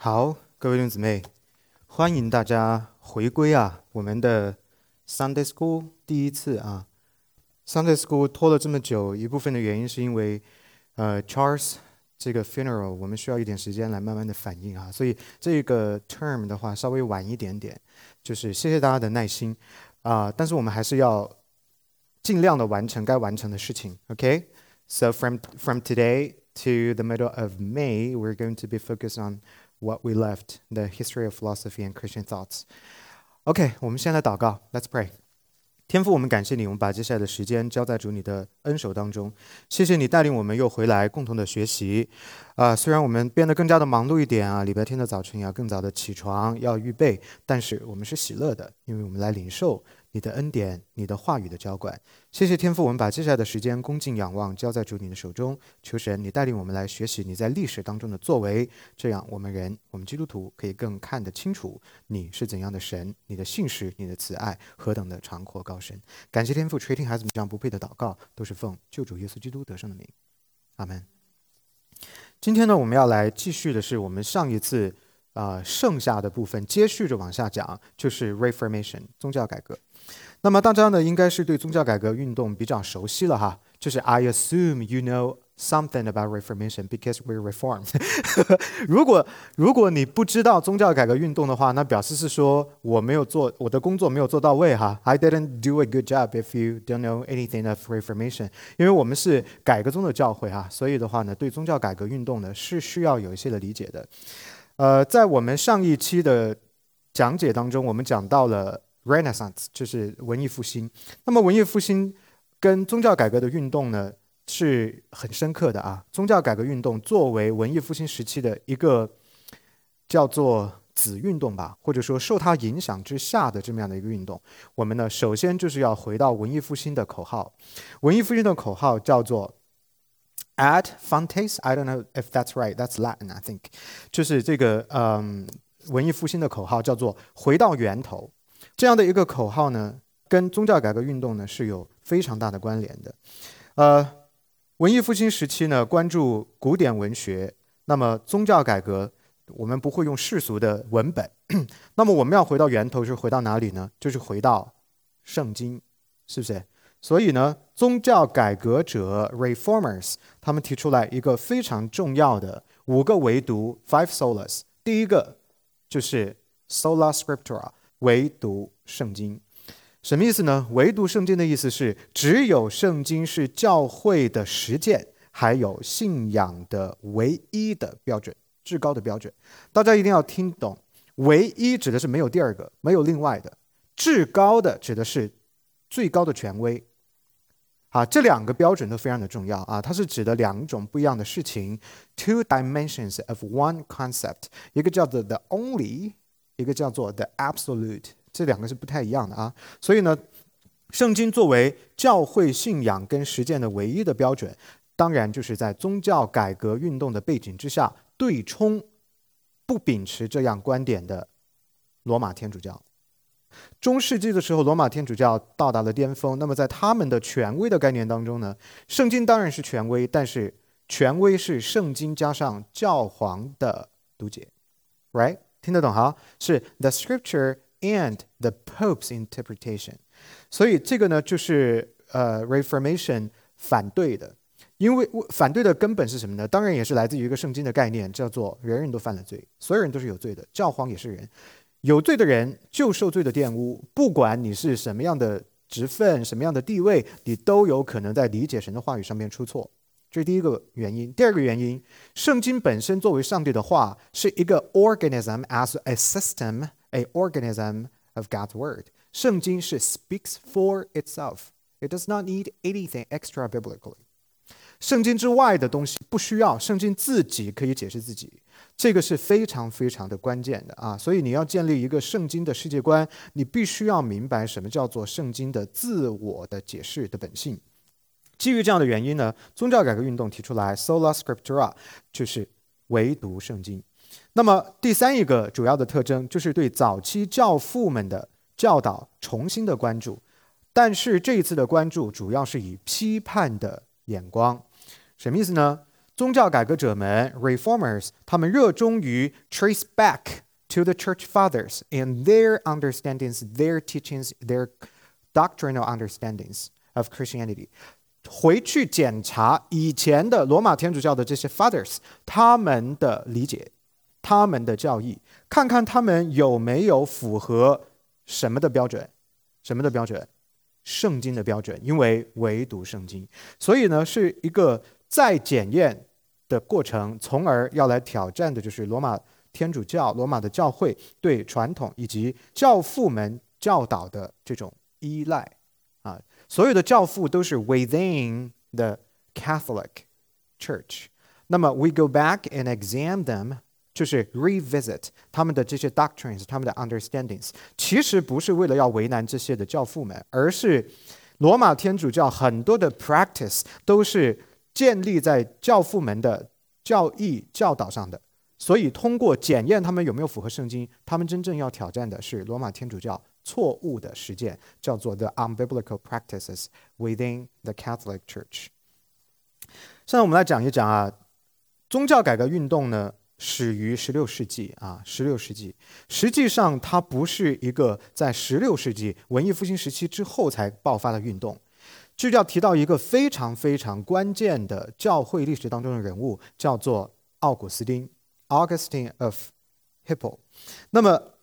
好，各位弟兄姊妹，欢迎大家回归啊！我们的 Sunday School 第一次啊，Sunday School 拖了这么久，一部分的原因是因为呃 Charles 这个 funeral，我们需要一点时间来慢慢的反应啊，所以这个 term 的话稍微晚一点点，就是谢谢大家的耐心啊，但是我们还是要尽量的完成该完成的事情，OK？So from from today to the middle of May, we're going to be focused on what we left, the history of philosophy and Christian thoughts. OK，我们先来祷告，Let's pray。天父，我们感谢你，我们把接下来的时间交在主你的恩手当中。谢谢你带领我们又回来共同的学习。啊、虽然我们变得更加的忙碌一点啊，礼拜天的早晨要更早的起床，要预备，但是我们是喜乐的，因为我们来领受你的恩典、你的话语的浇灌。谢谢天父，我们把接下来的时间恭敬仰望，交在主你的手中。求神，你带领我们来学习你在历史当中的作为，这样我们人，我们基督徒可以更看得清楚你是怎样的神，你的信实，你的慈爱何等的长阔高深。感谢天父垂听孩子们这样不配的祷告，都是奉救主耶稣基督得胜的名，阿门。今天呢，我们要来继续的是我们上一次、呃剩下的部分，接续着往下讲，就是 Reformation 宗教改革。那么大家呢，应该是对宗教改革运动比较熟悉了哈。就是 I assume you know something about Reformation because we reform。如果如果你不知道宗教改革运动的话，那表示是说我没有做我的工作没有做到位哈。I didn't do a good job if you don't know anything of Reformation。因为我们是改革宗的教会哈，所以的话呢，对宗教改革运动呢是需要有一些的理解的。呃，在我们上一期的讲解当中，我们讲到了 Renaissance，就是文艺复兴。那么文艺复兴跟宗教改革的运动呢是很深刻的啊。宗教改革运动作为文艺复兴时期的一个叫做子运动吧，或者说受它影响之下的这么样的一个运动，我们呢首先就是要回到文艺复兴的口号。文艺复兴的口号叫做 Ad fontes, I don't know if that's right. That's Latin, I think. 就是这个嗯，文艺复兴的口号叫做“回到源头”。这样的一个口号呢，跟宗教改革运动呢是有非常大的关联的。呃，文艺复兴时期呢，关注古典文学，那么宗教改革，我们不会用世俗的文本。那么我们要回到源头，是回到哪里呢？就是回到圣经，是不是？所以呢，宗教改革者 （reformers） 他们提出来一个非常重要的五个唯独 （five solas）。第一个就是 sola scriptura，唯独圣经。什么意思呢？唯独圣经的意思是，只有圣经是教会的实践，还有信仰的唯一的标准，至高的标准。大家一定要听懂，唯一指的是没有第二个，没有另外的；至高的指的是最高的权威。啊，这两个标准都非常的重要啊，它是指的两种不一样的事情，two dimensions of one concept，一个叫做 the only，一个叫做 the absolute，这两个是不太一样的啊。所以呢，圣经作为教会信仰跟实践的唯一的标准，当然就是在宗教改革运动的背景之下对冲不秉持这样观点的罗马天主教。中世纪的时候，罗马天主教到达了巅峰。那么，在他们的权威的概念当中呢，圣经当然是权威，但是权威是圣经加上教皇的读解，right？听得懂哈？是 the scripture and the Pope's interpretation。所以这个呢，就是呃 Reformation 反对的，因为反对的根本是什么呢？当然也是来自于一个圣经的概念，叫做人人都犯了罪，所有人都是有罪的，教皇也是人。有罪的人就受罪的玷污，不管你是什么样的职分、什么样的地位，你都有可能在理解神的话语上面出错。这是第一个原因。第二个原因，圣经本身作为上帝的话，是一个 organism as a system, a organism of God's word。圣经是 speaks for itself. It does not need anything extra biblically. 圣经之外的东西不需要，圣经自己可以解释自己。这个是非常非常的关键的啊，所以你要建立一个圣经的世界观，你必须要明白什么叫做圣经的自我的解释的本性。基于这样的原因呢，宗教改革运动提出来 “sola scriptura”，就是唯独圣经。那么第三一个主要的特征就是对早期教父们的教导重新的关注，但是这一次的关注主要是以批判的眼光。什么意思呢？宗教改革者们 （reformers） 他们热衷于 trace back to the church fathers and their understandings, their teachings, their doctrinal understandings of Christianity，回去检查以前的罗马天主教的这些 fathers 他们的理解、他们的教义，看看他们有没有符合什么的标准？什么的标准？圣经的标准，因为唯独圣经，所以呢是一个再检验。的过程，从而要来挑战的就是罗马天主教、罗马的教会对传统以及教父们教导的这种依赖啊。所有的教父都是 within the Catholic Church。那么 we go back and examine them，就是 revisit 他们的这些 doctrines，他们的 understandings。其实不是为了要为难这些的教父们，而是罗马天主教很多的 practice 都是。建立在教父们的教义教导上的，所以通过检验他们有没有符合圣经，他们真正要挑战的是罗马天主教错误的实践，叫做 the unbiblical practices within the Catholic Church。现在我们来讲一讲啊，宗教改革运动呢始于十六世纪啊，十六世纪实际上它不是一个在十六世纪文艺复兴时期之后才爆发的运动。就要提到一个非常非常关键的教会历史当中的人物，叫做奥古斯丁 （Augustine of Hippo）。那么，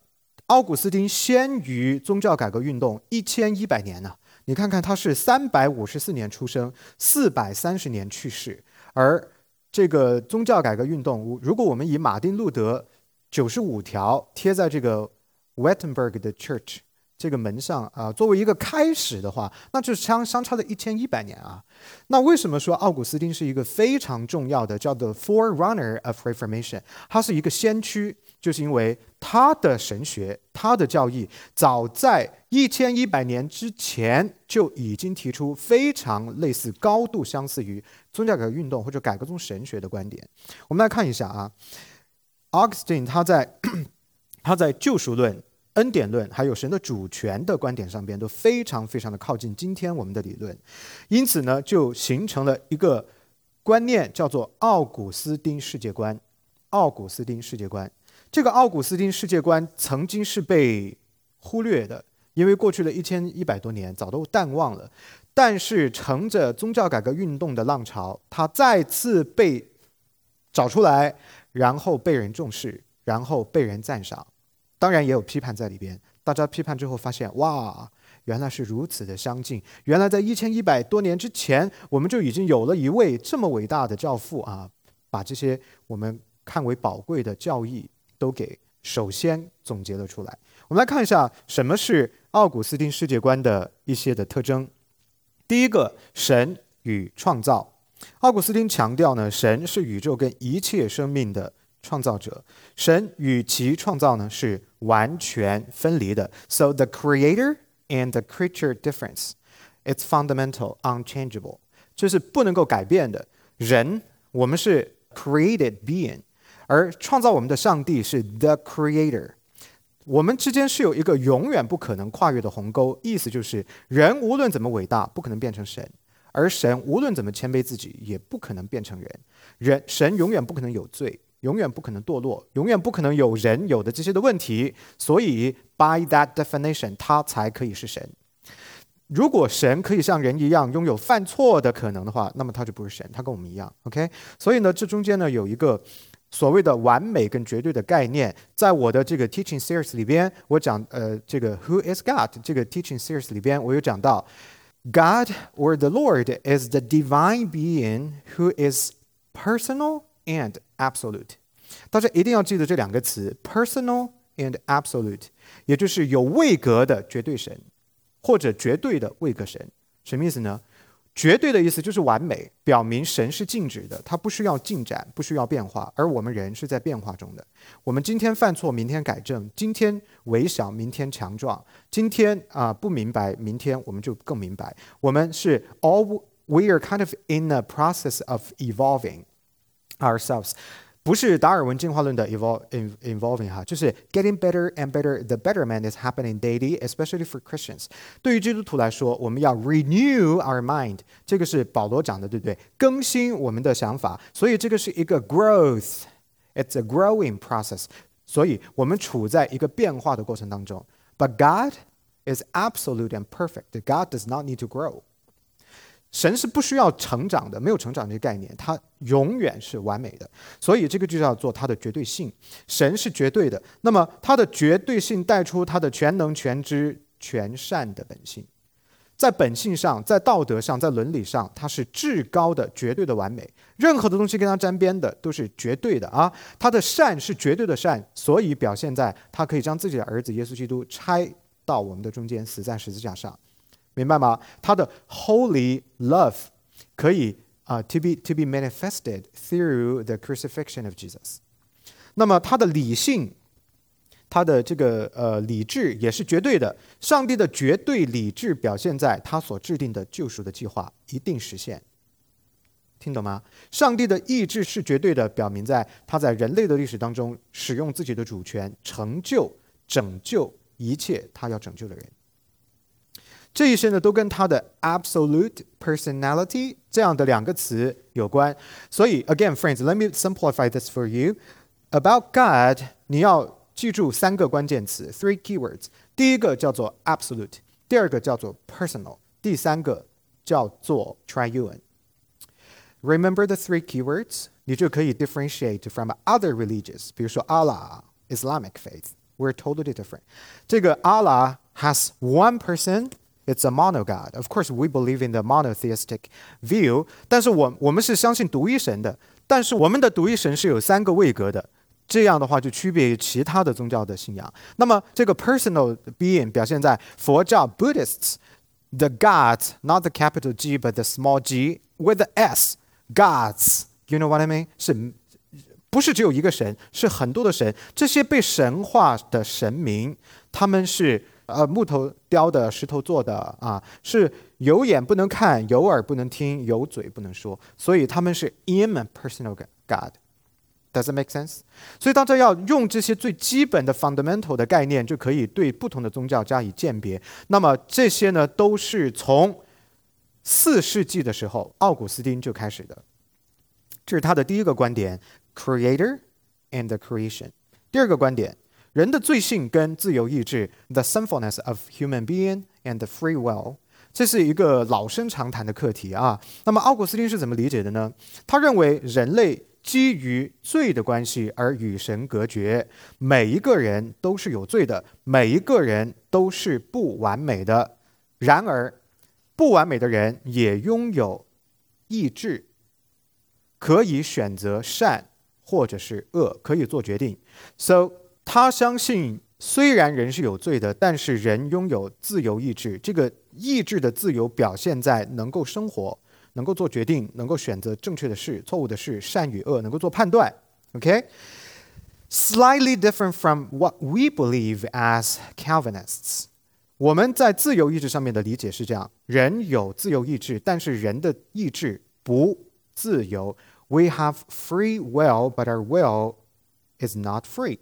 奥古斯丁先于宗教改革运动一千一百年呢？你看看，他是三百五十四年出生，四百三十年去世。而这个宗教改革运动，如果我们以马丁路德九十五条贴在这个 Wittenberg 的 Church。这个门上啊，作为一个开始的话，那就是相相差了一千一百年啊。那为什么说奥古斯丁是一个非常重要的叫做 forerunner of Reformation？他是一个先驱，就是因为他的神学、他的教义，早在一千一百年之前就已经提出非常类似、高度相似于宗教改革运动或者改革宗神学的观点。我们来看一下啊，Augustine 他在 他在救赎论。恩典论还有神的主权的观点上边都非常非常的靠近今天我们的理论，因此呢，就形成了一个观念，叫做奥古斯丁世界观。奥古斯丁世界观，这个奥古斯丁世界观曾经是被忽略的，因为过去的一千一百多年早都淡忘了。但是乘着宗教改革运动的浪潮，它再次被找出来，然后被人重视，然后被人赞赏。当然也有批判在里边，大家批判之后发现，哇，原来是如此的相近。原来在一千一百多年之前，我们就已经有了一位这么伟大的教父啊，把这些我们看为宝贵的教义都给首先总结了出来。我们来看一下什么是奥古斯丁世界观的一些的特征。第一个，神与创造。奥古斯丁强调呢，神是宇宙跟一切生命的。创造者，神与其创造呢是完全分离的。So the creator and the creature difference, it's fundamental, unchangeable，这是不能够改变的。人，我们是 created being，而创造我们的上帝是 the creator。我们之间是有一个永远不可能跨越的鸿沟，意思就是人无论怎么伟大，不可能变成神；而神无论怎么谦卑自己，也不可能变成人。人，神永远不可能有罪。永远不可能堕落，永远不可能有人有的这些的问题，所以 by that definition，他才可以是神。如果神可以像人一样拥有犯错的可能的话，那么他就不是神，他跟我们一样。OK，所以呢，这中间呢有一个所谓的完美跟绝对的概念，在我的这个 teaching series 里边，我讲呃这个 Who is God 这个 teaching series 里边，我有讲到 God or the Lord is the divine being who is personal and absolute，大家一定要记得这两个词：personal and absolute，也就是有位格的绝对神，或者绝对的位格神。什么意思呢？绝对的意思就是完美，表明神是静止的，它不需要进展，不需要变化，而我们人是在变化中的。我们今天犯错，明天改正；今天微小，明天强壮；今天啊不明白，明天我们就更明白。我们是 all we are kind of in the process of evolving。ourselves， 不是达尔文进化论的 evolve involving 哈，就是 getting better and better. The betterment is happening daily, especially for Christians. 对于基督徒来说，我们要 renew our mind，这个是保罗讲的，对不对？更新我们的想法，所以这个是一个 growth. It's a growing process. 所以我们处在一个变化的过程当中。But God is absolute and perfect. God does not need to grow. 神是不需要成长的，没有成长这个概念，它永远是完美的。所以这个就叫做它的绝对性。神是绝对的，那么它的绝对性带出它的全能、全知、全善的本性。在本性上，在道德上，在伦理上，它是至高的、绝对的完美。任何的东西跟它沾边的都是绝对的啊！它的善是绝对的善，所以表现在它可以将自己的儿子耶稣基督拆到我们的中间，死在十字架上。明白吗？他的 holy love 可以啊、，to be to be manifested through the crucifixion of Jesus。那么他的理性，他的这个呃理智也是绝对的。上帝的绝对理智表现在他所制定的救赎的计划一定实现。听懂吗？上帝的意志是绝对的，表明在他在人类的历史当中使用自己的主权，成就拯救一切他要拯救的人。这一些呢，都跟他的 absolute personality 这样的两个词有关。所以，again, friends, let me simplify this for you. About God，你要记住三个关键词，three keywords。第一个叫做 absolute，第二个叫做 personal，第三个叫做 triune。Remember the three keywords，你就可以 differentiate from other religions，比如说 Allah Islamic faith。We're totally different. 这个 Allah has one person it's a mono God. Of course, we believe in the monotheistic view. 但是我我们是相信独一神的。但是我们的独一神是有三个位格的。这样的话就区别于其他的宗教的信仰。那么这个 personal being 表现在佛教 Buddhists the gods not the capital G but the small g with the s gods. You know what I mean? 是不是只有一个神？是很多的神。这些被神化的神明，他们是。 呃，木头雕的，石头做的啊，是有眼不能看，有耳不能听，有嘴不能说，所以他们是 impersonal God。Does it make sense？所以大家要用这些最基本的 fundamental 的概念，就可以对不同的宗教加以鉴别。那么这些呢，都是从四世纪的时候，奥古斯丁就开始的。这是他的第一个观点：creator and creation。第二个观点。人的罪性跟自由意志，the sinfulness of human being and the free will，这是一个老生常谈的课题啊。那么奥古斯丁是怎么理解的呢？他认为人类基于罪的关系而与神隔绝，每一个人都是有罪的，每一个人都是不完美的。然而，不完美的人也拥有意志，可以选择善或者是恶，可以做决定。So 他相信，虽然人是有罪的，但是人拥有自由意志。这个意志的自由表现在能够生活，能够做决定，能够选择正确的事、错误的事、善与恶，能够做判断。OK，slightly different from what we believe as Calvinists。我们在自由意志上面的理解是这样：人有自由意志，但是人的意志不自由。We have free will, but our will is not free.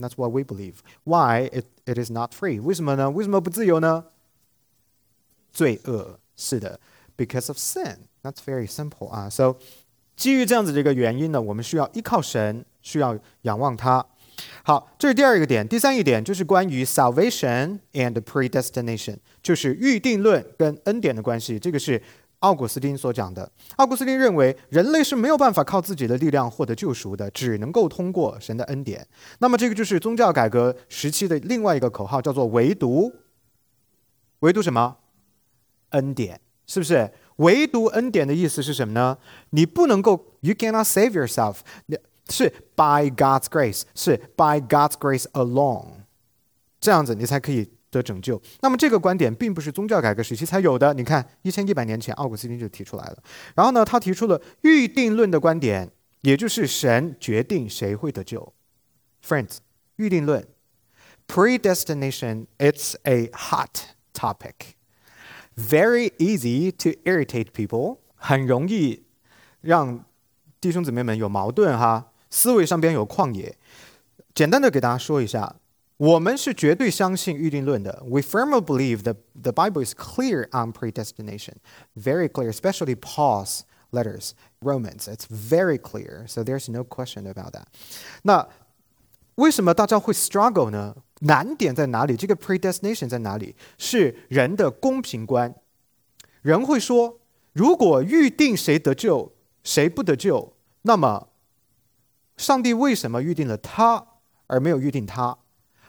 That's what we believe. Why it it is not free? 为什么呢？为什么不自由呢？罪恶是的，because of sin. That's very simple 啊。So 基于这样子的一个原因呢，我们需要依靠神，需要仰望他。好，这是第二个点。第三一点就是关于 salvation and predestination，就是预定论跟恩典的关系。这个是 奥古斯丁所讲的，奥古斯丁认为人类是没有办法靠自己的力量获得救赎的，只能够通过神的恩典。那么这个就是宗教改革时期的另外一个口号，叫做唯独，唯独什么？恩典，是不是？唯独恩典的意思是什么呢？你不能够，you cannot save yourself，是 by God's grace，是 by God's grace alone，这样子你才可以。的拯救，那么这个观点并不是宗教改革时期才有的。你看，一千一百年前，奥古斯丁就提出来了。然后呢，他提出了预定论的观点，也就是神决定谁会得救。Friends，预定论 （predestination），it's a hot topic，very easy to irritate people，很容易让弟兄姊妹们有矛盾哈。思维上边有旷野。简单的给大家说一下，我们是绝对相信预定论的。We firmly believe that the Bible is clear on predestination, very clear, especially Paul's letters, Romans. It's very clear, so there's no question about that. 那为什么大家会 struggle 呢？难点在哪里？这个 predestination 在哪里？是人的公平观。人会说，如果预定谁得救，谁不得救，那么上帝为什么预定了他而没有预定他？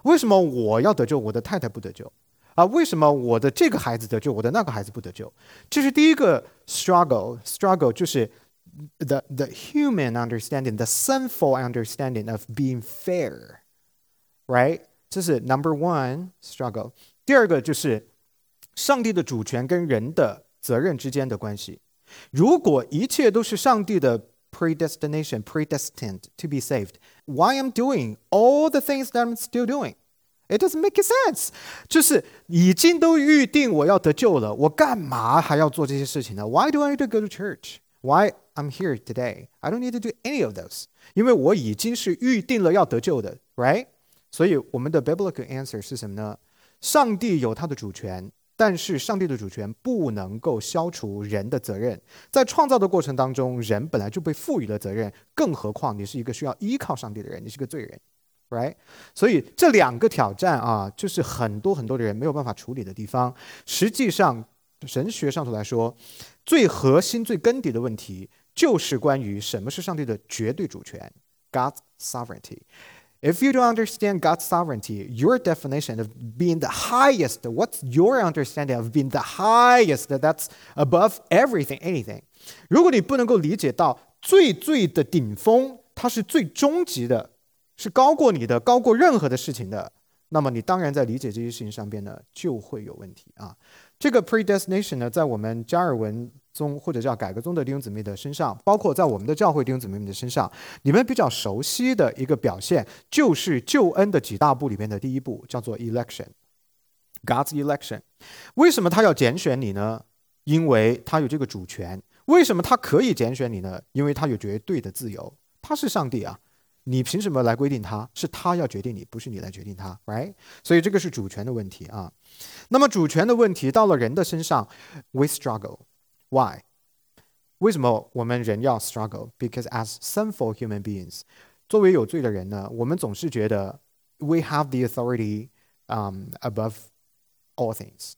为什么我要得救，我的太太不得救？啊，为什么我的这个孩子得救，我的那个孩子不得救？这是第一个 struggle，struggle 就是 the the human understanding，the sinful understanding of being fair，right？这是 number one struggle。第二个就是上帝的主权跟人的责任之间的关系。如果一切都是上帝的 predestination, predestined to be saved, why I'm doing all the things that I'm still doing? It doesn't make sense。就是已经都预定我要得救了，我干嘛还要做这些事情呢？Why do I need to go to church? Why I'm here today? I don't need to do any of those。因为我已经是预定了要得救的，right？所以我们的 biblical answer 是什么呢？上帝有他的主权， 但是上帝的主权不能够消除人的责任。在创造的过程当中，人本来就被赋予了责任，更何况你是一个需要依靠上帝的人，你是个罪人。right？所以这两个挑战啊，就是很多很多的人没有办法处理的地方。实际上，神学上头来说，最核心、最根底的问题就是关于什么是上帝的绝对主权 （God's sovereignty）。If you don't understand God's sovereignty, your definition of being the highest, what's your understanding of being the highest that's above everything, anything? 如果你不能够理解到最最的顶峰，它是最终极的，是高过你的，高过任何的事情的，那么你当然在理解这些事情上边呢，就会有问题啊。这个 predestination 呢，在我们加尔文 宗或者叫改革宗的弟兄姊妹的身上，包括在我们的教会弟兄姊妹们的身上，你们比较熟悉的一个表现，就是救恩的几大步里边的第一步，叫做 election，God's election。为什么他要拣选你呢？因为他有这个主权。为什么他可以拣选你呢？因为他有绝对的自由，他是上帝啊。你凭什么来规定他？是他要决定你，不是你来决定他，right？所以这个是主权的问题啊。那么主权的问题到了人的身上，we struggle。Why？为什么我们人要 struggle？Because as sinful human beings，作为有罪的人呢，我们总是觉得 we have the authority um above all things。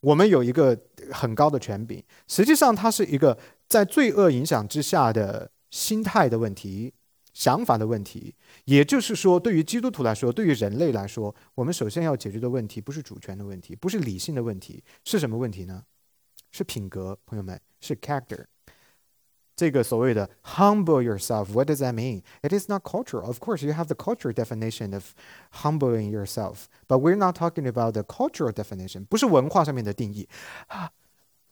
我们有一个很高的权柄，实际上它是一个在罪恶影响之下的心态的问题。想法的问题，也就是说，对于基督徒来说，对于人类来说，我们首先要解决的问题不是主权的问题，不是理性的问题，是什么问题呢？是品格，朋友们，是 character。这个所谓的 humble yourself，what does that mean? It is not cultural. Of course, you have the cultural definition of humbling yourself, but we're not talking about the cultural definition. 不是文化上面的定义啊，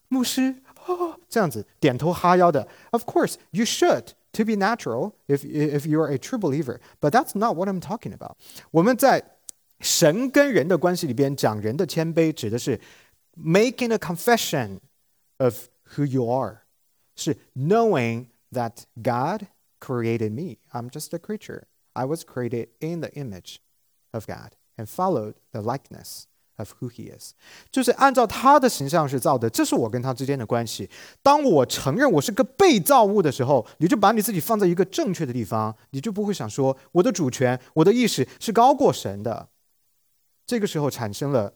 牧师哦，这样子点头哈腰的。Of course, you should to be natural if if you are a true believer. But that's not what I'm talking about. 我们在神跟人的关系里边讲人的谦卑，指的是 making a confession of who you are，是 knowing that God created me. I'm just a creature. I was created in the image of God and followed the likeness of who he is，就是按照他的形象是造的，这是我跟他之间的关系。当我承认我是个被造物的时候，你就把你自己放在一个正确的地方，你就不会想说我的主权、我的意识是高过神的。这个时候产生了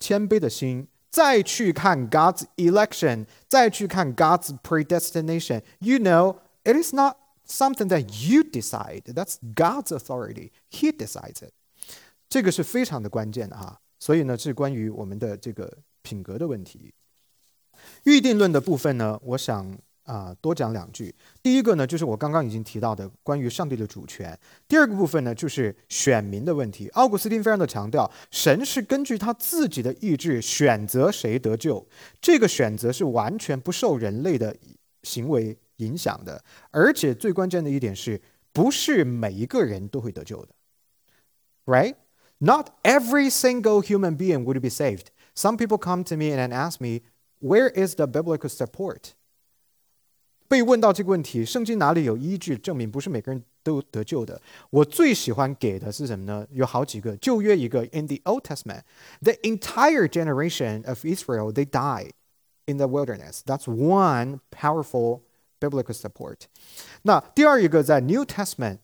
谦卑的心， 再去看 God's election，再去看 God's predestination，you know it is not something that you decide. That's God's authority. He decides it. 这个是非常的关键的哈。所以呢，是关于我们的这个品格的问题。预定论的部分呢，我想 啊多讲两句。第一个呢，就是我刚刚已经提到的关于上帝的主权。第二个部分呢，就是选民的问题。奥古斯丁非常的强调，神是根据他自己的意志选择谁得救，这个选择是完全不受人类的行为影响的。而且最关键的一点是，不是每一个人都会得救的，right？Not every single human being would be saved. Some people come to me and ask me, where is the biblical support? 被问到这个问题，圣经哪里有依据证明不是每个人都得救的？我最喜欢给的是什么呢？有好几个，旧约一个，In the Old Testament, the entire generation of Israel they died in the wilderness. That's one powerful biblical support. 那第二一个在 New Testament，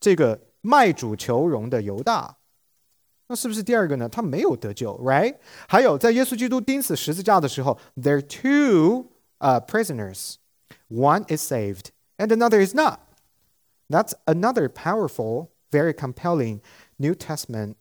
这个卖主求荣的犹大。那是不是第二个呢？他没有得救，right？还有在耶稣基督钉死十字架的时候，there are two uh, prisoners. One is saved and another is not. That's another powerful, very compelling New Testament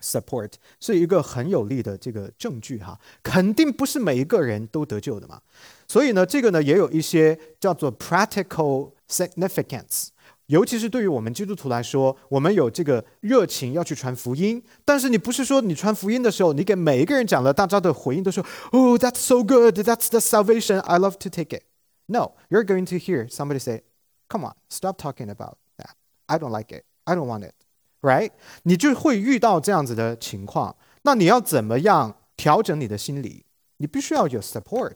support，是一个很有力的这个证据哈。肯定不是每一个人都得救的嘛。所以呢，这个呢也有一些叫做 practical significance。尤其是对于我们基督徒来说，我们有这个热情要去传福音，但是你不是说你传福音的时候，你给每一个人讲了，大家的回应都说，Oh, that's so good, that's the salvation, I love to take it. No, you're going to hear somebody say, Come on, stop talking about that. I don't like it. I don't want it. Right? 你就会遇到这样子的情况。那你要怎么样调整你的心理？你必须要有 support。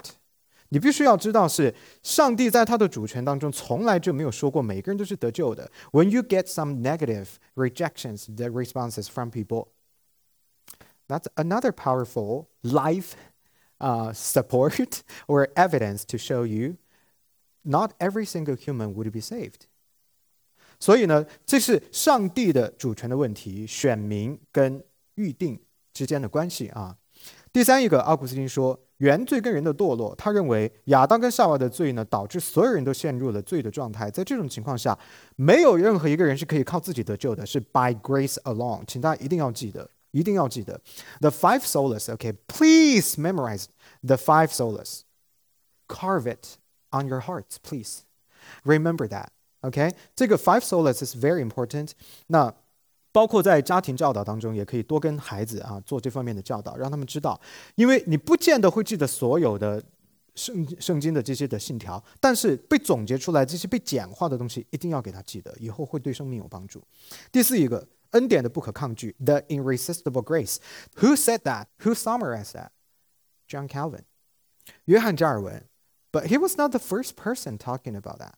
你必须要知道，是上帝在他的主权当中从来就没有说过每个人都是得救的。When you get some negative rejections, the responses from people, that's another powerful life uh, support or evidence to show you not every single human would be saved. 所以呢，这是上帝的主权的问题，选民跟预定之间的关系啊。第三一个，奥古斯丁说。原罪跟人的堕落，他认为亚当跟夏娃的罪呢，导致所有人都陷入了罪的状态。在这种情况下，没有任何一个人是可以靠自己得救的，是 by grace alone。请大家一定要记得，一定要记得 the five solas。OK，please memorize the five solas。Carve it on your hearts, please. Remember that. OK，这个 five solas is very important。那包括在家庭教导当中，也可以多跟孩子啊做这方面的教导，让他们知道，因为你不见得会记得所有的圣圣经的这些的信条，但是被总结出来这些被简化的东西，一定要给他记得，以后会对生命有帮助。第四一个，恩典的不可抗拒，the irresistible grace。Who said that? Who summarized that? John Calvin，约翰加尔文。 But he was not the first person talking about that。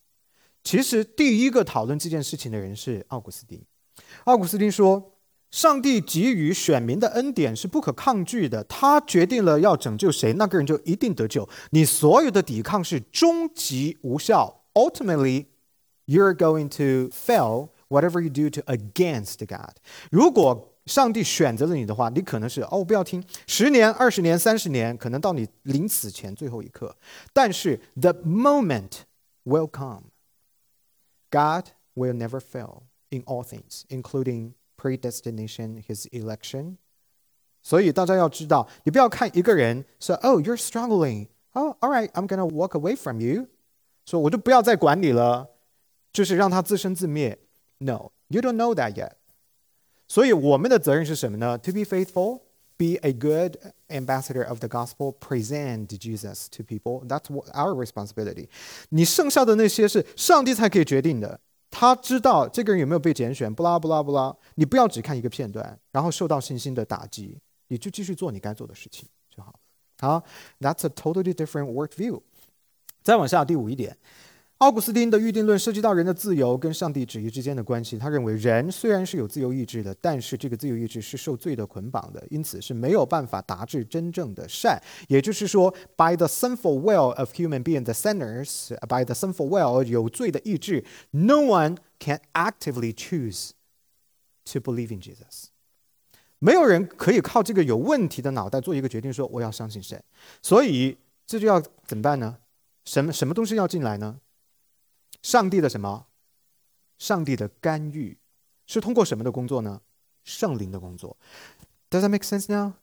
其实第一个讨论这件事情的人是奥古斯丁。奥古斯丁说：“上帝给予选民的恩典是不可抗拒的。他决定了要拯救谁，那个人就一定得救。你所有的抵抗是终极无效。Ultimately, you're going to fail whatever you do to against God。如果 上帝选择了你的话，你可能是哦，不要听，十年、二十年、三十年，可能到你临死前最后一刻。但是 the moment will come. God will never fail.” in all things, including predestination, his election. 所以大家要知道，你不要看一个人说，Oh, you're struggling. Oh, all right, I'm gonna walk away from you. 说我就不要再管你了，就是让他自生自灭。No, you don't know that yet. 所以我们的责任是什么呢？To be faithful, be a good ambassador of the gospel, present Jesus to people. That's what our responsibility. 你剩下的那些是上帝才可以决定的。他知道这个人有没有被拣选，不拉不拉不拉。你不要只看一个片段，然后受到信心的打击，你就继续做你该做的事情就好。好，That's a totally different worldview。再往下，第五一点。奥古斯丁的预定论涉及到人的自由跟上帝旨意之间的关系。他认为人虽然是有自由意志的，但是这个自由意志是受罪的捆绑的，因此是没有办法达至真正的善。也就是说，by the sinful will of human being the sinners, by the sinful will 有罪的意志，no one can actively choose to believe in Jesus。没有人可以靠这个有问题的脑袋做一个决定，说我要相信神。所以这就要怎么办呢？什么什么东西要进来呢？上帝的什么？上帝的干预是通过什么的工作呢？圣灵的工作。Does that make sense now？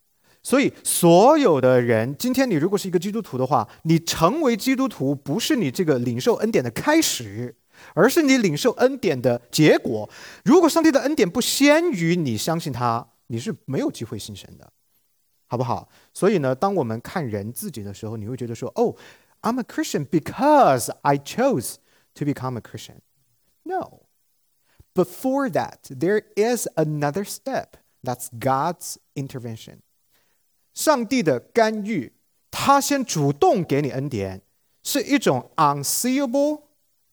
所以所有的人，今天你如果是一个基督徒的话，你成为基督徒不是你这个领受恩典的开始，而是你领受恩典的结果。如果上帝的恩典不先于你相信他，你是没有机会信神的，好不好？所以呢，当我们看人自己的时候，你会觉得说：“哦，I'm a Christian because I chose。” to become a Christian. No. Before that, there is another step. That's God's intervention. 上帝的干预，他先主动给你恩典， 是一种 unseeable,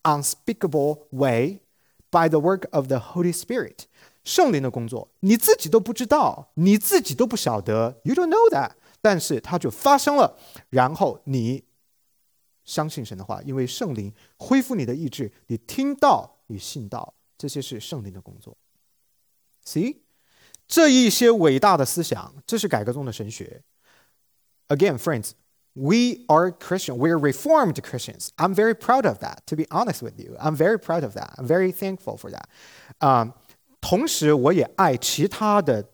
unspeakable way by the work of the Holy Spirit。圣灵的工作，你自己都不知道，你自己都不晓得，you don't know that。但是它就发生了，然后你 相信神的话，因为圣灵恢复你的意志，你听到与信道，这些是圣灵的工作。See，这一些伟大的思想，这是改革中的神学。Again, friends, we are Christian. We're Reformed Christians. I'm very proud of that. To be honest with you, I'm very proud of that. I'm very thankful for that. 啊，同时我也爱其他的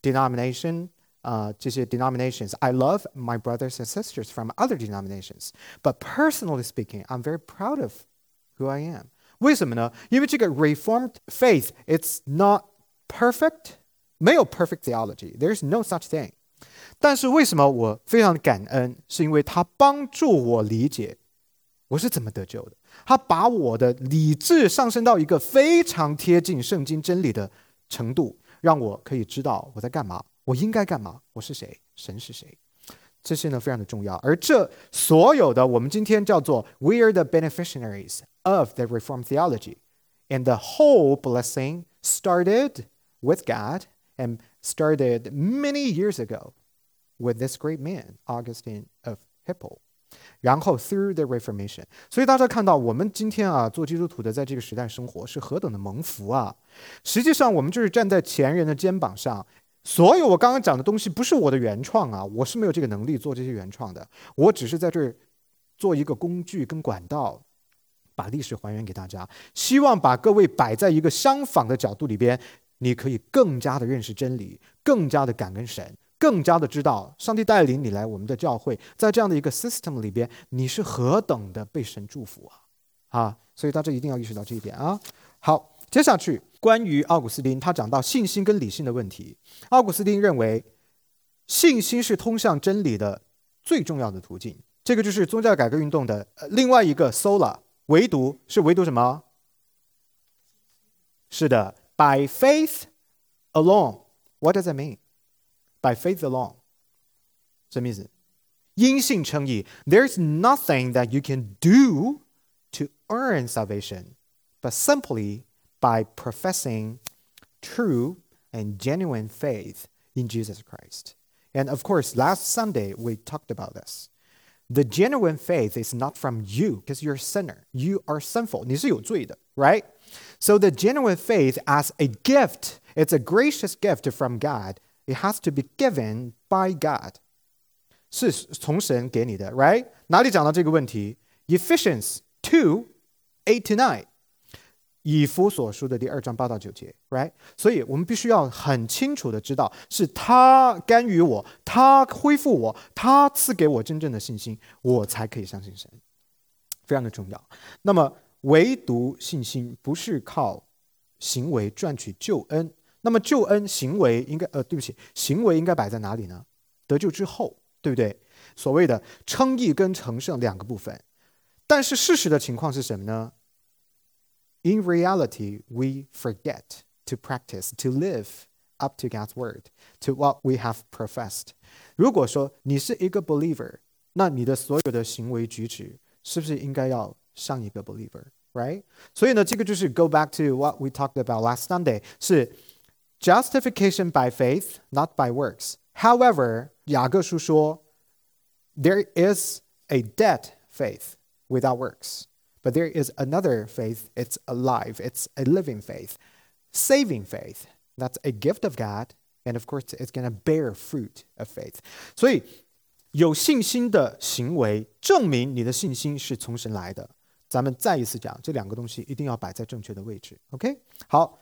denomination 啊这些 denominations. I love my brothers and sisters from other denominations. But personally speaking, I'm very proud of who I am. 为什么呢？因为这个 Reformed faith, it's not perfect. 没有 perfect theology. There's no such thing. 但是为什么我非常感恩？是因为他帮助我理解我是怎么得救的。他把我的理智上升到一个非常贴近圣经真理的程度，让我可以知道我在干嘛， 我应该干嘛，我是谁，神是谁。这些呢非常的重要。而这所有的，我们今天叫做 We are the beneficiaries of the Reformed theology, and the whole blessing started with God and started many years ago with this great man, Augustine of Hippo. 然后 through the Reformation，所以大家看到我们今天啊，做基督徒的在这个时代生活是何等的蒙福啊！实际上，我们就是站在前人的肩膀上。 所有我刚刚讲的东西不是我的原创啊，我是没有这个能力做这些原创的。我只是在这儿做一个工具跟管道，把历史还原给大家，希望把各位摆在一个相仿的角度里边，你可以更加的认识真理，更加的感恩神。更加的知道上帝带领你来我们的教会，在这样的一个 system 里边，你是何等的被神祝福啊！啊，所以大家一定要意识到这一点啊。好，接下去关于奥古斯丁，他讲到信心跟理性的问题。奥古斯丁认为，信心是通向真理的最重要的途径。这个就是宗教改革运动的呃另外一个 sola，唯独是唯独什么？是的，by faith alone。What does that mean? by faith alone. 什么意思？因信称义。There's nothing that you can do to earn salvation, but simply by professing true and genuine faith in Jesus Christ. And of course, last Sunday we talked about this. The genuine faith is not from you because you're a sinner. You are sinful. 你是有罪的, right? So the genuine faith as a gift, it's a gracious gift from God it has to be given by God，是从神给你的，right？哪里讲到这个问题？Ephesians two eight to nine， 以弗所书的第二章八到九节，right？所以我们必须要很清楚的知道，是他干预我，他恢复我，他赐给我真正的信心，我才可以相信神，非常的重要。那么唯独信心不是靠行为赚取救恩。那么救恩行为应该呃，对不起，行为应该摆在哪里呢？得救之后，对不对？所谓的称义跟成圣两个部分，但是事实的情况是什么呢 ？In reality, we forget to practice, to live up to God's word, to what we have professed. 如果说你是一个 believer，那你的所有的行为举止是不是应该要像一个 believer，right？所以呢，这个就是 go back to what we talked about last Sunday，是。justification by faith, not by works. However, 雅各书说, there is a dead faith without works, but there is another faith, it's alive, it's a living faith, saving faith. That's a gift of God, and of course, it's going to bear fruit of faith. 所以，有信心的行为证明你的信心是从神来的。咱们再一次讲，这两个东西一定要摆在正确的位置。OK，好。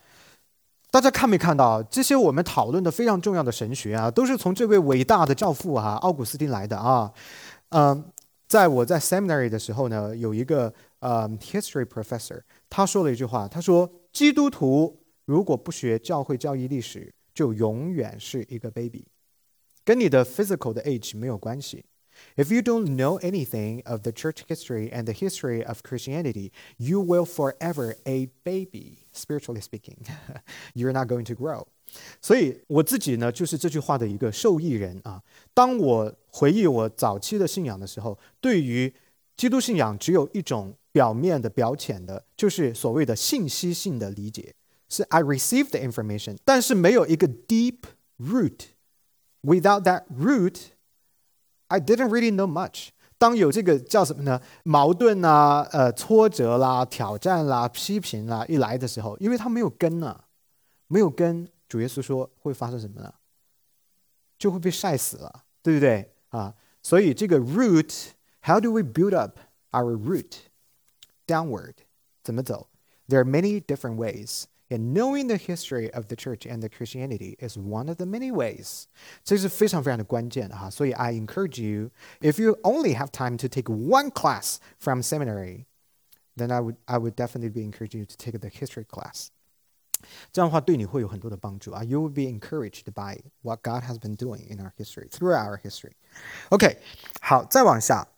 大家看没看到这些我们讨论的非常重要的神学啊，都是从这位伟大的教父啊奥古斯丁来的啊。嗯， 在我在 seminary 的时候呢，有一个呃 history professor，他说了一句话，他说：基督徒如果不学教会教义历史，就永远是一个 baby，跟你的 physical 的 age 没有关系。If you don't know anything of the church history and the history of Christianity, you will forever a baby, spiritually speaking. You're not going to grow. 所以我自己呢，就是这句话的一个受益人啊。当我回忆我早期的信仰的时候，对于 基督信仰只有一种表面的、表浅的，就是所谓的信息性的理解，是 I received the information，但是没有一个 deep root。Without that root, I didn't really know much。当有这个叫什么呢？矛盾啊、呃、挫折啦、挑战啦、批评啦一来的时候，因为它没有根啊，没有根，主耶稣说会发生什么呢？就会被晒死了，对不对啊？所以这个 root，how do we build up our root downward？怎么走？There are many different ways. And knowing the history of the church and the Christianity is one of the many ways. 这是非常非常的关键的哈，所以 I encourage you, if you only have time to take one class from seminary, then I would I would definitely be encouraging you to take the history class. 这样的话对你会有很多的帮助啊。You will be encouraged by what God has been doing in our history, through our history. OK，好，再往下。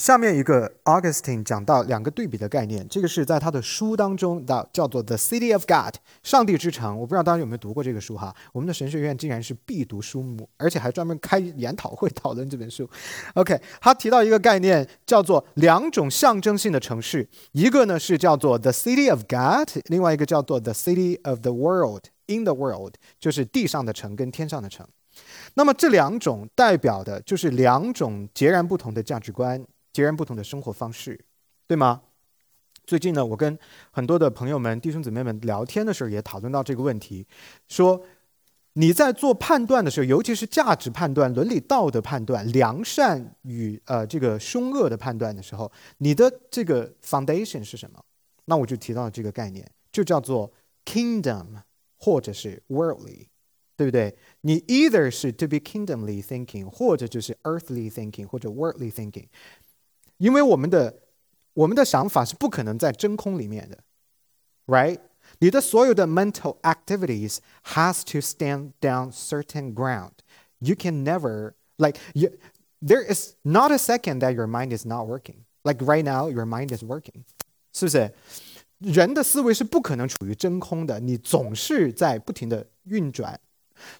下面一个 Augustine 讲到两个对比的概念，这个是在他的书当中的叫做《The City of God》上帝之城。我不知道大家有没有读过这个书哈？我们的神学院竟然是必读书目，而且还专门开研讨会讨论这本书。OK，他提到一个概念叫做两种象征性的城市，一个呢是叫做 The City of God，另外一个叫做 The City of the World，in the world，就是地上的城跟天上的城。那么这两种代表的就是两种截然不同的价值观。截然不同的生活方式，对吗？最近呢，我跟很多的朋友们、弟兄姊妹们聊天的时候，也讨论到这个问题：说你在做判断的时候，尤其是价值判断、伦理道德判断、良善与呃这个凶恶的判断的时候，你的这个 foundation 是什么？那我就提到了这个概念，就叫做 kingdom 或者是 worldly，对不对？你 either 是 to be kingdomly thinking，或者就是 earthly thinking，或者 worldly thinking。因为我们的我们的想法是不可能在真空里面的，right？你的所有的 mental activities has to stand down certain ground. You can never like you. There is not a second that your mind is not working. Like right now, your mind is working. 是不是？人的思维是不可能处于真空的，你总是在不停的运转，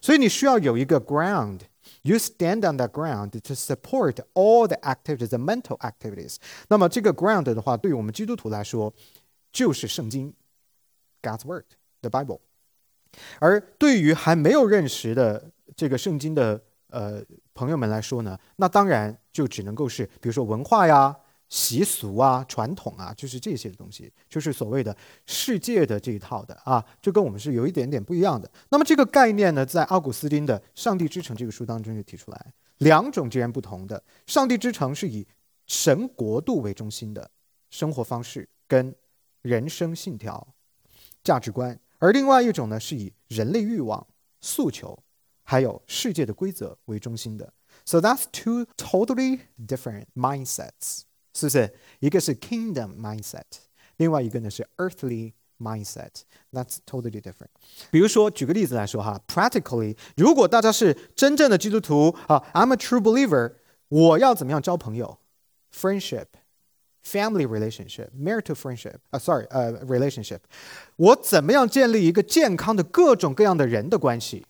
所以你需要有一个 ground。 you stand on the ground to support all the activities, the mental activities。那么这个 ground 的话，对于我们基督徒来说，就是圣经，God's Word, the Bible。而对于还没有认识的这个圣经的呃朋友们来说呢，那当然就只能够是，比如说文化呀。习俗啊、传统啊，就是这些东西，就是所谓的世界的这一套的啊，就跟我们是有一点点不一样的。那么这个概念呢，在奥古斯丁的《上帝之城》这个书当中就提出来，两种截然不同的。上帝之城是以神国度为中心的生活方式跟人生信条、价值观，而另外一种呢，是以人类欲望、诉求还有世界的规则为中心的。So that's two totally different mindsets. 是不是？一个是 kingdom mindset，另外一个呢是 earthly mindset。That's totally different。比如说，举个例子来说哈，practically，如果大家是真正的基督徒啊，I'm a true believer，我要怎么样交朋友？Friendship。Family relationship, marital friendship, 啊，sorry，呃，relationship，我怎么样建立一个健康的各种各样的人的关系？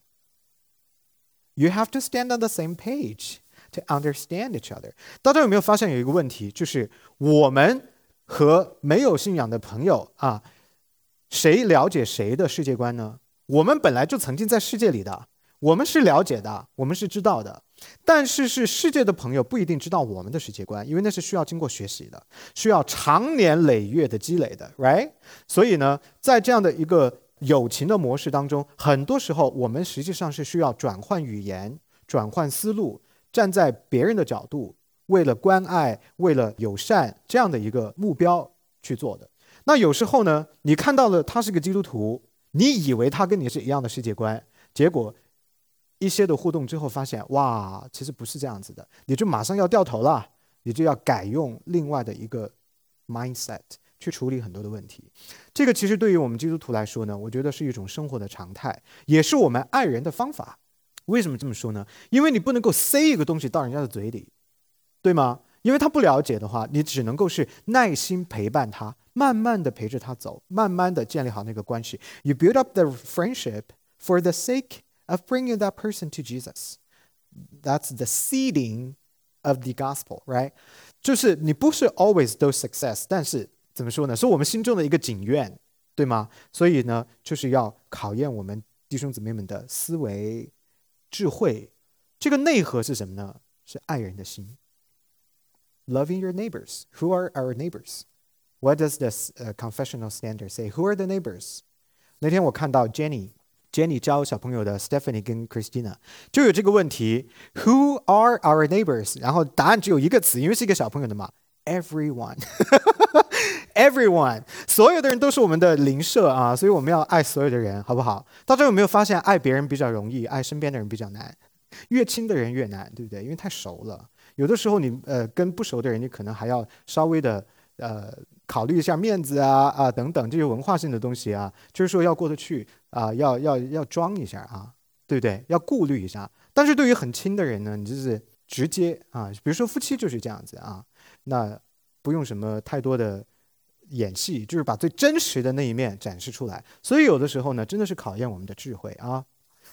You have to stand on the same page To understand each other。大家有没有发现有一个问题，就是我们和没有信仰的朋友啊，谁了解谁的世界观呢？我们本来就曾经在世界里的，我们是了解的，我们是知道的。但是是世界的朋友不一定知道我们的世界观，因为那是需要经过学习的，需要长年累月的积累的，right？所以呢，在这样的一个友情的模式当中，很多时候我们实际上是需要转换语言、转换思路。站在别人的角度，为了关爱，为了友善这样的一个目标去做的。那有时候呢，你看到了他是个基督徒，你以为他跟你是一样的世界观，结果一些的互动之后发现，哇，其实不是这样子的，你就马上要掉头了，你就要改用另外的一个 mindset 去处理很多的问题。这个其实对于我们基督徒来说呢，我觉得是一种生活的常态，也是我们爱人的方法。为什么这么说呢？因为你不能够塞一个东西到人家的嘴里，对吗？因为他不了解的话，你只能够是耐心陪伴他，慢慢的陪着他走，慢慢的建立好那个关系。You build up the friendship for the sake of bringing that person to Jesus. That's the seeding of the gospel，right？就是你不是 always 都 success，但是怎么说呢？是我们心中的一个景愿，对吗？所以呢，就是要考验我们弟兄姊妹们的思维、智慧。这个内核是什么呢？是爱人的心。Loving your neighbors. Who are our neighbors? What does this uh, confessional standard say? Who are the neighbors? 那天我看到 Jenny Jenny 教小朋友的 Stephanie 跟 Christina 就有这个问题：Who are our neighbors？然后答案只有一个词，因为是一个小朋友的嘛 Everyone，所有的人都是我们的邻舍啊，所以我们要爱所有的人，好不好？大家有没有发现，爱别人比较容易，爱身边的人比较难？越亲的人越难，对不对？因为太熟了。有的时候你呃跟不熟的人，你可能还要稍微的呃考虑一下面子啊啊等等这些文化性的东西啊，就是说要过得去啊，要要要装一下啊，对不对？要顾虑一下。但是对于很亲的人呢，你就是直接啊，比如说夫妻就是这样子啊，那不用什么太多的演戏，就是把最真实的那一面展示出来。所以有的时候呢，真的是考验我们的智慧啊。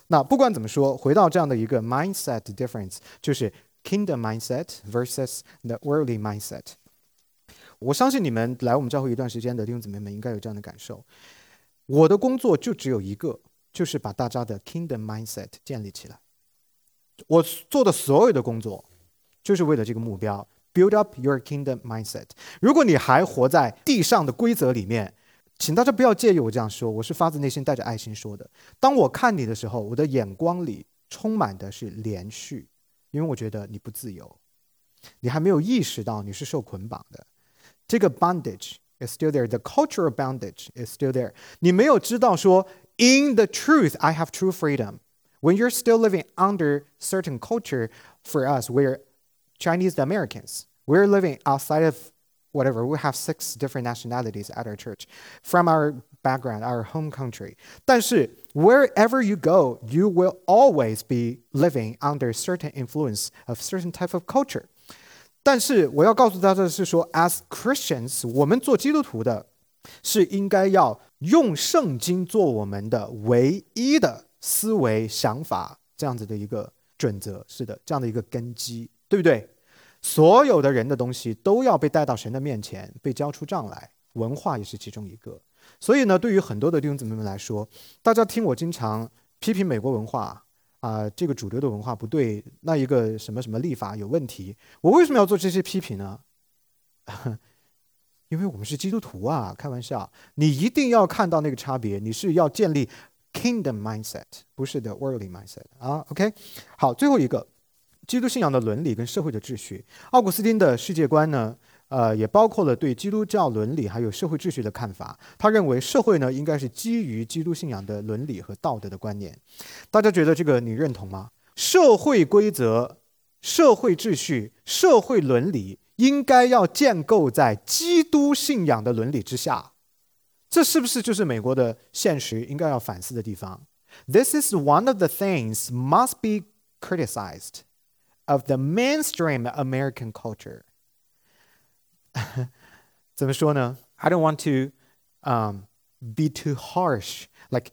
那不管怎么说，回到这样的一个 mindset difference，就是 kingdom mindset versus the worldly mindset。我相信你们来我们教会一段时间的弟兄姊妹们应该有这样的感受。我的工作就只有一个，就是把大家的 kingdom mindset 建立起来。我做的所有的工作，就是为了这个目标 ，build up your kingdom mindset。如果你还活在地上的规则里面，请大家不要介意我这样说，我是发自内心带着爱心说的。当我看你的时候，我的眼光里充满的是连续，因为我觉得你不自由，你还没有意识到你是受捆绑的。这个 bondage is still there，the cultural bondage is still there。你没有知道说，in the truth I have true freedom。When you're still living under certain culture, for us, we're Chinese Americans. We're living outside of whatever. We have six different nationalities at our church from our background, our home country. 但是 wherever you go, you will always be living under certain influence of certain type of culture. 但是我要告诉大家的是说，as Christians，我们做基督徒的，是应该要用圣经做我们的唯一的思维想法这样子的一个准则。是的，这样的一个根基，对不对？ 所有的人的东西都要被带到神的面前，被交出账来。文化也是其中一个。所以呢，对于很多的弟兄姊妹们来说，大家听我经常批评美国文化啊，这个主流的文化不对，那一个什么什么立法有问题。我为什么要做这些批评呢？因为我们是基督徒啊，开玩笑。你一定要看到那个差别，你是要建立 kingdom mindset，不是的 worldly mindset 啊。OK，好，最后一个。基督信仰的伦理跟社会的秩序，奥古斯丁的世界观呢，呃，也包括了对基督教伦理还有社会秩序的看法。他认为社会呢，应该是基于基督信仰的伦理和道德的观念。大家觉得这个你认同吗？社会规则、社会秩序、社会伦理应该要建构在基督信仰的伦理之下，这是不是就是美国的现实应该要反思的地方？This is one of the things must be criticized. of the mainstream American culture. 怎么说呢？I don't want to um, be too harsh. Like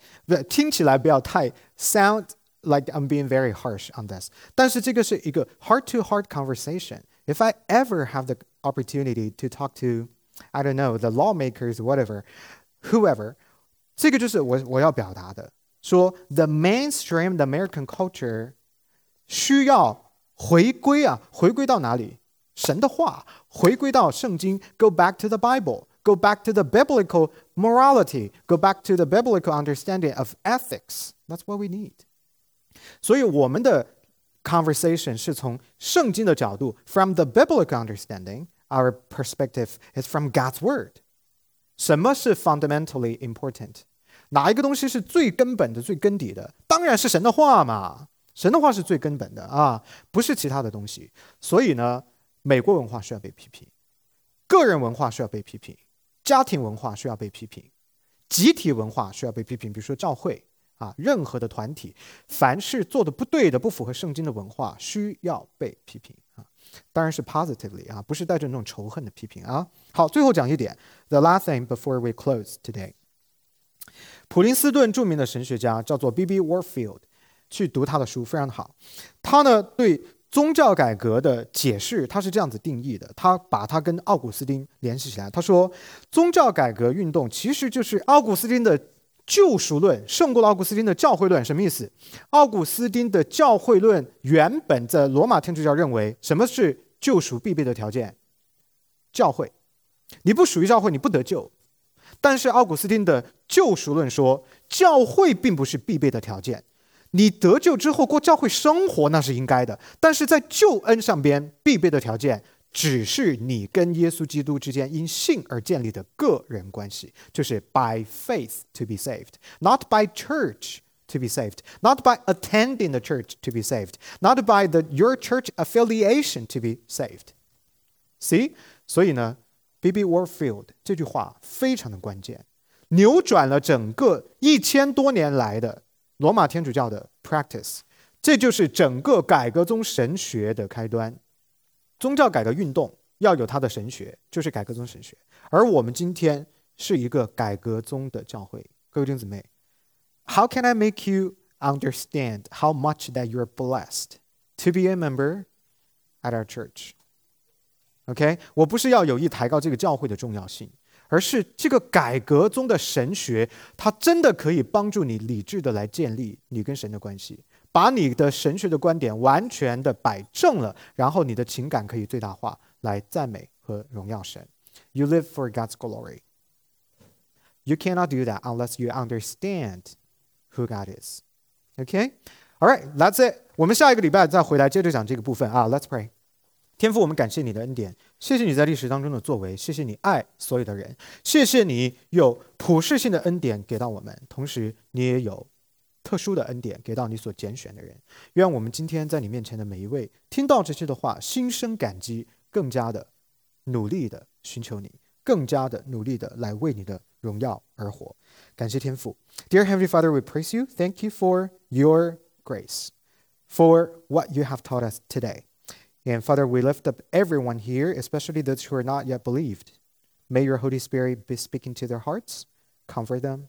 听起来不要太 sound like I'm being very harsh on this. 但是这个是一个 heart to heart conversation. If I ever have the opportunity to talk to, I don't know, the lawmakers, whatever, whoever, 这个就是我我要表达的。说 the mainstream the American culture 需要 回归啊，回归到哪里？神的话，回归到圣经，go back to the Bible，go back to the biblical morality，go back to the biblical understanding of ethics。That's what we need。所以我们的 conversation 是从圣经的角度，from the biblical understanding。Our perspective is from God's word。什么是 fundamentally important？哪一个东西是最根本的、最根底的？当然是神的话嘛。 神的话是最根本的啊，不是其他的东西。所以呢，美国文化需要被批评，个人文化需要被批评，家庭文化需要被批评，集体文化需要被批评。比如说教会啊，任何的团体，凡是做的不对的、不符合圣经的文化，需要被批评啊。当然是 positively 啊，不是带着那种仇恨的批评啊。好，最后讲一点，the last thing before we close today。普林斯顿著名的神学家叫做 B.B. Warfield。去读他的书非常的好，他呢对宗教改革的解释，他是这样子定义的，他把他跟奥古斯丁联系起来。他说，宗教改革运动其实就是奥古斯丁的救赎论胜过了奥古斯丁的教会论。什么意思？奥古斯丁的教会论原本在罗马天主教认为，什么是救赎必备的条件？教会，你不属于教会，你不得救。但是奥古斯丁的救赎论说，教会并不是必备的条件。你得救之后过教会生活那是应该的，但是在救恩上边必备的条件，只是你跟耶稣基督之间因信而建立的个人关系，就是 by faith to be saved，not by church to be saved，not by attending the church to be saved，not by the your church affiliation to be saved。See，所以呢，B.B. Warfield 这句话非常的关键，扭转了整个一千多年来的。罗马天主教的 practice，这就是整个改革宗神学的开端。宗教改革运动要有它的神学，就是改革宗神学。而我们今天是一个改革宗的教会。各位弟兄姊妹，How can I make you understand how much that you're blessed to be a member at our church？OK，我不是要有意抬高这个教会的重要性。而是这个改革中的神学，它真的可以帮助你理智的来建立你跟神的关系，把你的神学的观点完全的摆正了，然后你的情感可以最大化来赞美和荣耀神。You live for God's glory. You cannot do that unless you understand who God is. Okay? All right, that's it. 我们下一个礼拜再回来接着讲这个部分啊。Let's pray. 天父，我们感谢你的恩典，谢谢你在历史当中的作为，谢谢你爱所有的人，谢谢你有普世性的恩典给到我们，同时你也有特殊的恩典给到你所拣选的人。愿我们今天在你面前的每一位听到这些的话，心生感激，更加的努力的寻求你，更加的努力的来为你的荣耀而活。感谢天父，Dear Heavenly Father, we praise you. Thank you for your grace, for what you have taught us today. And Father, we lift up everyone here, especially those who are not yet believed. May your Holy Spirit be speaking to their hearts, comfort them.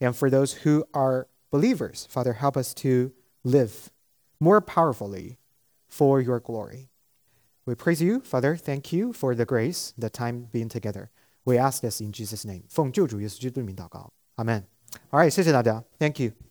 And for those who are believers, Father, help us to live more powerfully for your glory. We praise you, Father. Thank you for the grace, the time being together. We ask this in Jesus' name. 奉救主耶稣基督的名祷告，阿门。All right，谢谢大家，Thank you。